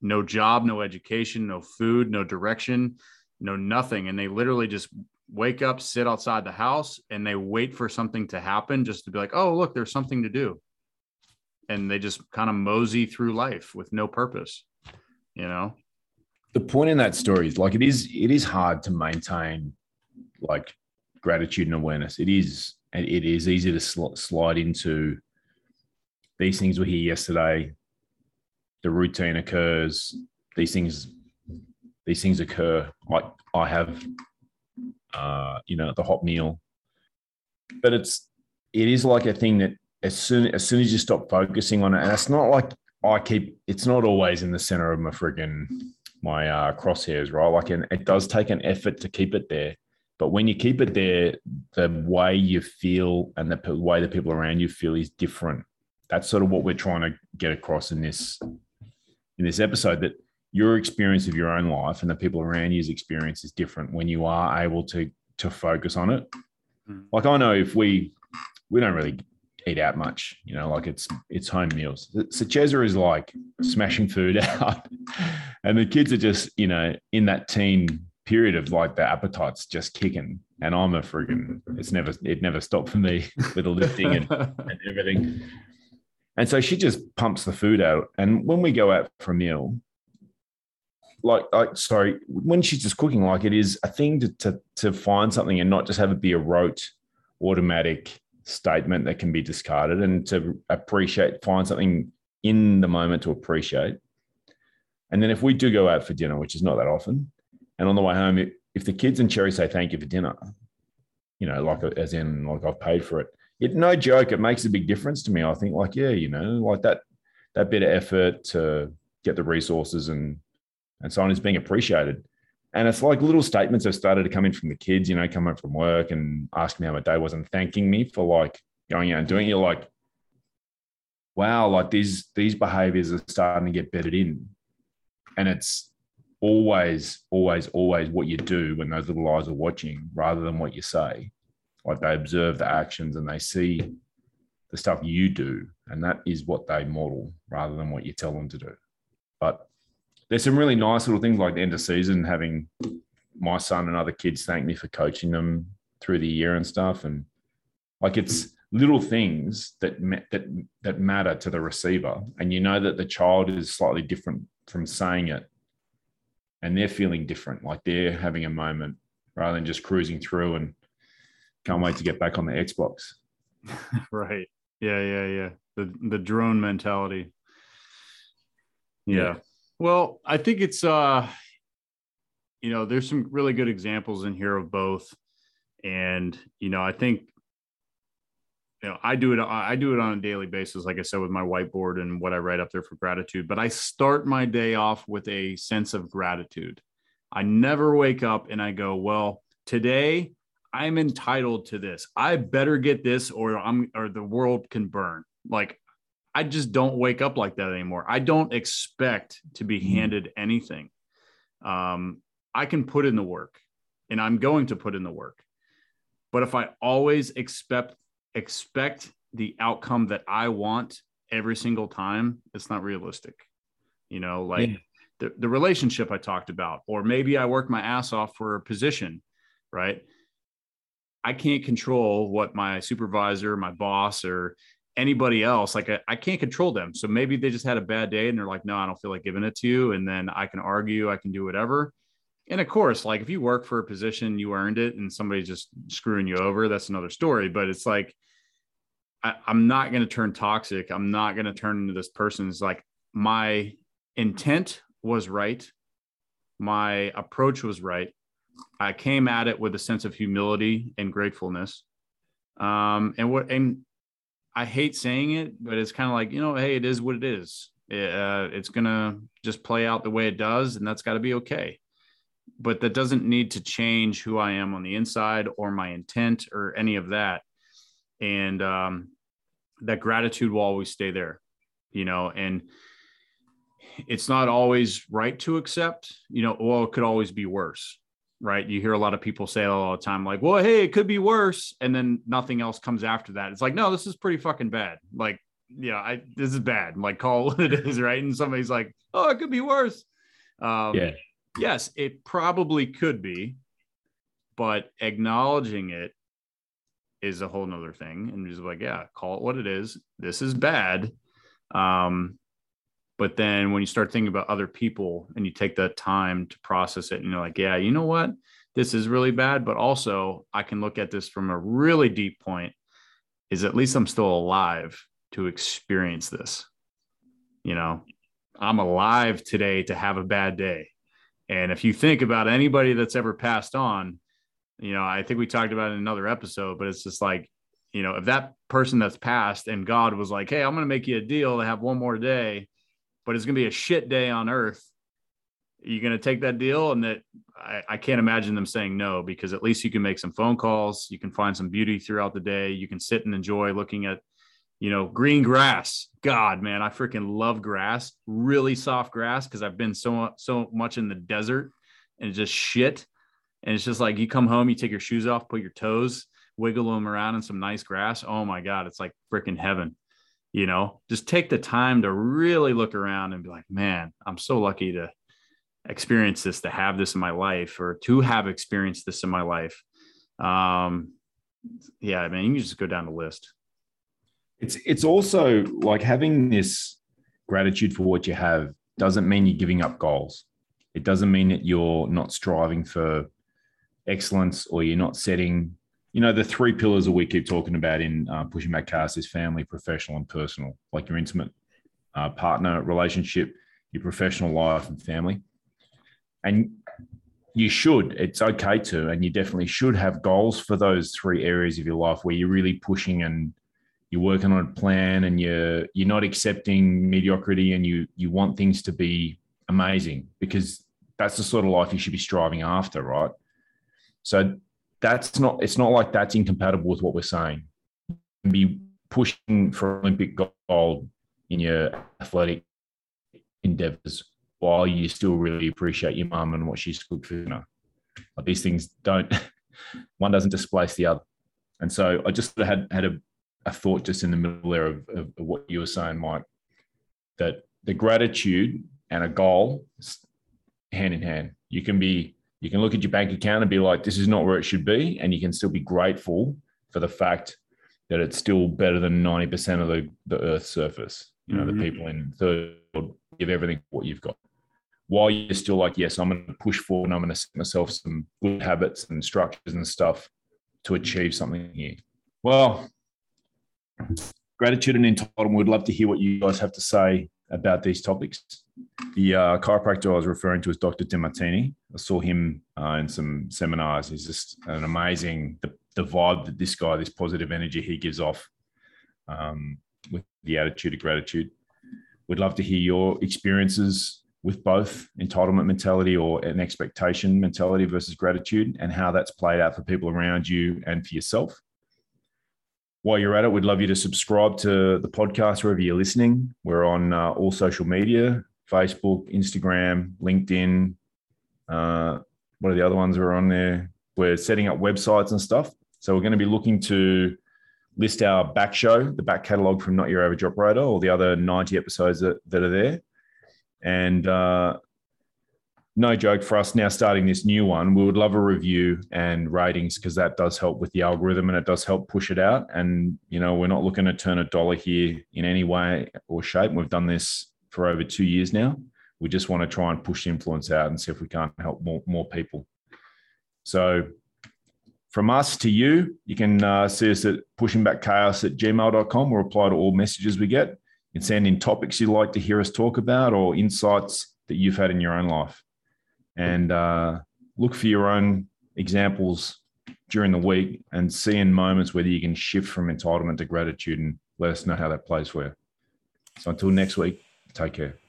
No job no education no food no direction no nothing. And they literally just wake up sit outside the house and they wait for something to happen just to be like oh look there's something to do. And they just kind of mosey through life with no purpose you know the point in that story is like it is it is hard to maintain like gratitude and awareness. It is it is easy to sl- slide into these things were here yesterday. The routine occurs. These things these things occur. Like i have uh you know the hot meal. But it's it is like a thing that as soon as soon as you stop focusing on it, and it's not like I keep it's not always in the center of my friggin' my uh, crosshairs, right? Like, and it does take an effort to keep it there. But when you keep it there, the way you feel and the way the people around you feel is different. That's sort of what we're trying to get across in this in this episode. That your experience of your own life and the people around you's experience is different when you are able to to focus on it. Mm. Like I know if we we don't really eat out much. You know, like it's it's home meals. So Cheza is like smashing food (laughs) out, and the kids are just you know in that teen period of like the appetites just kicking. And I'm a friggin' it's never it never stopped for me (laughs) with the lifting and, and everything. And so she just pumps the food out. And when we go out for a meal, like, like sorry, when she's just cooking, like it is a thing to, to to find something and not just have it be a rote, automatic statement that can be discarded and to appreciate, find something in the moment to appreciate. And then if we do go out for dinner, which is not that often, and on the way home, if the kids and Cherry say thank you for dinner, you know, like as in like I've paid for it, it no joke, it makes a big difference to me. I think like yeah, you know, like that that bit of effort to get the resources and and so on is being appreciated. And it's like little statements have started to come in from the kids, you know, coming from work and asking me how my day was and thanking me for like going out and doing it. You're like, wow, like these these behaviors are starting to get bedded in. And it's always, always, always what you do when those little eyes are watching rather than what you say. Like they observe the actions and they see the stuff you do. And that is what they model rather than what you tell them to do. But there's some really nice little things like the end of season, having my son and other kids thank me for coaching them through the year and stuff. And like it's little things that that that matter to the receiver, and you know that the child is slightly different from saying it. And they're feeling different. Like they're having a moment rather than just cruising through and can't wait to get back on the xbox. (laughs) Right. Yeah yeah yeah. The the drone mentality. Yeah. yeah well i think it's uh you know there's some really good examples in here of both. And you know i think you know i do it i do it on a daily basis like i said with my whiteboard and what i write up there for gratitude. But i start my day off with a sense of gratitude. I never wake up and i go well today i'm entitled to this. I better get this or i'm or the world can burn. Like i just don't wake up like that anymore i don't expect to be mm-hmm. handed anything um i can put in the work and i'm going to put in the work but if i always expect expect the outcome that I want every single time, it's not realistic. You know, like yeah. the, the relationship I talked about, or maybe I work my ass off for a position, right? I can't control what my supervisor, my boss, or anybody else, like I, I can't control them. So maybe they just had a bad day and they're like, no, I don't feel like giving it to you. And then I can argue, I can do whatever. And of course, like if you work for a position, you earned it and somebody's just screwing you over, that's another story. But it's like, I, am not going to turn toxic. I'm not going to turn into this person. It's like my intent was right. My approach was right. I came at it with a sense of humility and gratefulness. Um, and what, and I hate saying it, but it's kind of like, you know, Hey, it is what it is. It, uh, it's going to just play out the way it does. And that's got to be okay. But that doesn't need to change who I am on the inside or my intent or any of that and um, that gratitude will always stay there you know and it's not always right to accept you know well it could always be worse right? You hear a lot of people say all the time like well hey it could be worse and then nothing else comes after that. It's like no this is pretty fucking bad. Like yeah i this is bad. I'm like (laughs) call it what it is right? And somebody's like oh it could be worse. Um yeah. yes it probably could be but acknowledging it is a whole nother thing and just like yeah call it what it is. This is bad. Um but then when you start thinking about other people and you take that time to process it and you're like yeah you know what? This is really bad. But also i can look at this from a really deep point is at least i'm still alive to experience this. You know i'm alive today to have a bad day. And if you think about anybody that's ever passed on you know, I think we talked about in another episode, but it's just like, you know, if that person that's passed and God was like, hey, I'm going to make you a deal to have one more day, but it's going to be a shit day on earth. Are you going to take that deal? And that I, I can't imagine them saying no, because at least you can make some phone calls. You can find some beauty throughout the day. You can sit and enjoy looking at, you know, green grass. God, man, I freaking love grass, really soft grass, because I've been so, so much in the desert and just shit and it's just like you come home, you take your shoes off, put your toes, wiggle them around in some nice grass. Oh my God, it's like freaking heaven. You know, just take the time to really look around and be like, man, I'm so lucky to experience this, to have this in my life, or to have experienced this in my life. Um, yeah, I mean, you can just go down the list. It's it's also like having this gratitude for what you have doesn't mean you're giving up goals. It doesn't mean that you're not striving for excellence or you're not setting you know the three pillars that we keep talking about in uh, pushing back chaos is family professional and personal. Like your intimate uh, partner relationship your professional life and family. And you should it's okay to and you definitely should have goals for those three areas of your life where you're really pushing and you're working on a plan and you're you're not accepting mediocrity and you you want things to be amazing because that's the sort of life you should be striving after right? So that's not, it's not like that's incompatible with what we're saying. Be pushing for Olympic gold in your athletic endeavors while you still really appreciate your mum and what she's cooked for dinner. Like these things don't, (laughs) one doesn't displace the other. And so I just had had a, a thought just in the middle there of, of, of what you were saying, Mike, that the gratitude and a goal hand in hand. You can be you can look at your bank account and be like, this is not where it should be. And you can still be grateful for the fact that it's still better than 90% of the, the earth's surface. You know, mm-hmm. the people in third world give everything what you've got. while you're still like, yes, I'm going to push forward and I'm going to set myself some good habits and structures and stuff to achieve something here. Well, gratitude and entitlement. We'd love to hear what you guys have to say about these topics. The uh, chiropractor I was referring to is Dr. Demartini. I saw him uh, in some seminars. He's just an amazing, the, the vibe that this guy, this positive energy he gives off um, with the attitude of gratitude. We'd love to hear your experiences with both entitlement mentality or an expectation mentality versus gratitude and how that's played out for people around you and for yourself. While you're at it, we'd love you to subscribe to the podcast wherever you're listening. We're on uh, all social media Facebook, Instagram, LinkedIn. Uh, what are the other ones we're on there? We're setting up websites and stuff. So we're going to be looking to list our back show, the back catalog from Not Your Average Operator, all the other 90 episodes that, that are there. And uh, no joke for us now starting this new one, we would love a review and ratings because that does help with the algorithm and it does help push it out. And, you know, we're not looking to turn a dollar here in any way or shape. We've done this for over two years now. We just want to try and push influence out and see if we can't help more, more people. So from us to you, you can uh, see us at pushingbackchaos at gmail.com or reply to all messages we get. You can send in topics you'd like to hear us talk about or insights that you've had in your own life. And uh, look for your own examples during the week and see in moments whether you can shift from entitlement to gratitude and let us know how that plays for you. So until next week, take care.